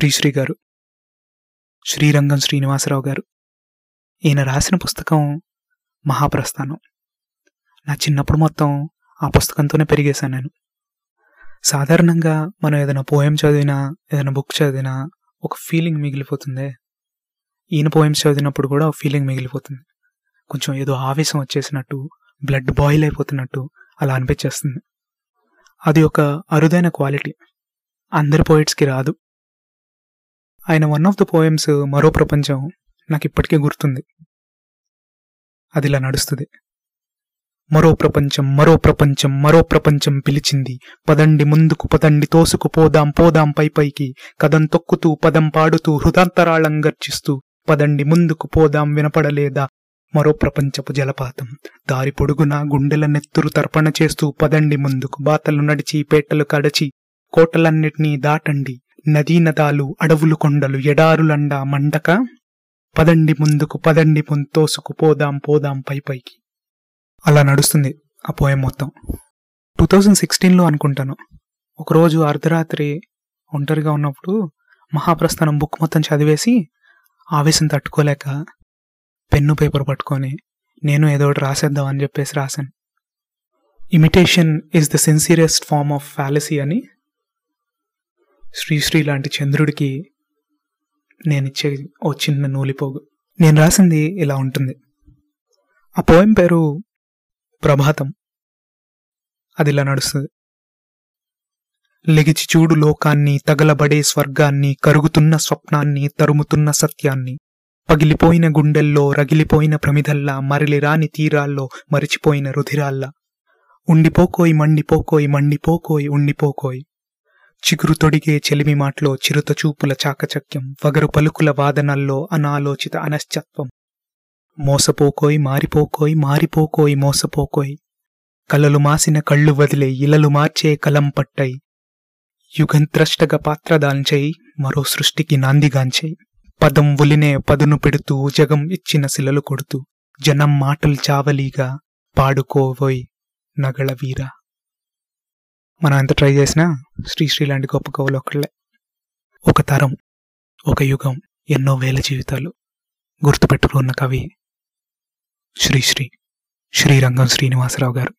శ్రీశ్రీ గారు శ్రీరంగం శ్రీనివాసరావు గారు. ఈయన రాసిన పుస్తకం మహాప్రస్థానం. నా చిన్నప్పుడు మొత్తం ఆ పుస్తకంతోనే పెరిగేశాను నేను. సాధారణంగా మనం ఏదైనా పోయం చదివినా ఏదైనా బుక్ చదివినా ఒక ఫీలింగ్ మిగిలిపోతుంది. ఈయన పోయమ్స్ చదివినప్పుడు కూడా ఒక ఫీలింగ్ మిగిలిపోతుంది. కొంచెం ఏదో ఆవేశం వచ్చేసినట్టు బ్లడ్ బాయిల్ అయిపోతున్నట్టు అలా అనిపించేస్తుంది. అది ఒక అరుదైన క్వాలిటీ. అందరి పోయిట్స్కి రాదు. ఆయన వన్ ఆఫ్ ద పోయమ్స్ మరో ప్రపంచం నాకు ఇప్పటికే గుర్తుంది. అది ఇలా నడుస్తుంది. మరో ప్రపంచం మరో ప్రపంచం మరో ప్రపంచం పిలిచింది. పదండి ముందుకు పదండి తోసుకు పోదాం పోదాం పై పైకి. కదం తొక్కుతూ పదం పాడుతూ హృదాంతరాళం గర్జిస్తూ. పదండి ముందుకు పోదాం వినపడలేదా? మరో ప్రపంచపు జలపాతం. దారి పొడుగున గుండెల నెత్తురు తర్పణ చేస్తూ. పదండి ముందుకు బాతలు నడిచి పేటలు కడచి. కోటలన్నిటినీ దాటండి. నదీ నదాలు అడవులు కొండలు ఎడారులండా మండక? పదండి ముందుకు పదండి ముంతోసుకు పోదాం పోదాం పై పైకి. అలా నడుస్తుంది ఆ పోయం మొత్తం. టూ థౌజండ్ సిక్స్టీన్లో అనుకుంటాను. ఒకరోజు అర్ధరాత్రి ఒంటరిగా ఉన్నప్పుడు మహాప్రస్థానం బుక్ మొత్తం చదివేసి ఆవేశం తట్టుకోలేక పెన్ను పేపర్ పట్టుకొని నేను ఏదో ఒకటి రాసేద్దాం అని చెప్పేసి రాశాను. Imitation is the సిన్సియరెస్ట్ form of fallacy అని శ్రీశ్రీ లాంటి చంద్రుడికి నేనిచ్చే ఓ చిన్న నూలిపోగు. నేను రాసింది ఇలా ఉంటుంది. ఆ పోయం పేరు ప్రభాతం. అది ఇలా నడుస్తుంది. లెగిచి చూడు లోకాన్ని తగలబడే స్వర్గాన్ని కరుగుతున్న స్వప్నాన్ని తరుముతున్న సత్యాన్ని. పగిలిపోయిన గుండెల్లో రగిలిపోయిన ప్రమిదల్లా మరలిరాని తీరాల్లో మరిచిపోయిన రుధిరాల్లా. ఉండిపోకోయ్ మండిపోకోయ్ మండిపోకోయ్ ఉండిపోకోయ్. చిగురు తొడిగే చెలిమి మాటలో చిరుత చూపుల చాకచక్యం వగరు పలుకుల వాదనల్లో అనాలోచిత అనశ్చత్వం. మోసపోకోయ్ మారిపోకోయ్ మారిపోకోయ్ మోసపోకోయ్. కలలు మాసిన కళ్ళు వదిలే ఇలలు మార్చే కలం పట్టై. యుగంత్రష్టగ పాత్రదాంచై మరో సృష్టికి నాందిగాంచై పదం ఒలినే పదును పెడుతూ జగం ఇచ్చిన శిలలు కొడుతూ. జనం మాటలు చావలీగా పాడుకోవోయ్ నగళవీరా మనం ఎంత ట్రై చేసినా శ్రీశ్రీ లాంటి గొప్ప కవులు ఒకళ్ళే. ఒక తరం ఒక యుగం ఎన్నో వేల జీవితాలు గుర్తుపెట్టుకున్న కవి శ్రీశ్రీ శ్రీరంగం శ్రీనివాసరావు గారు.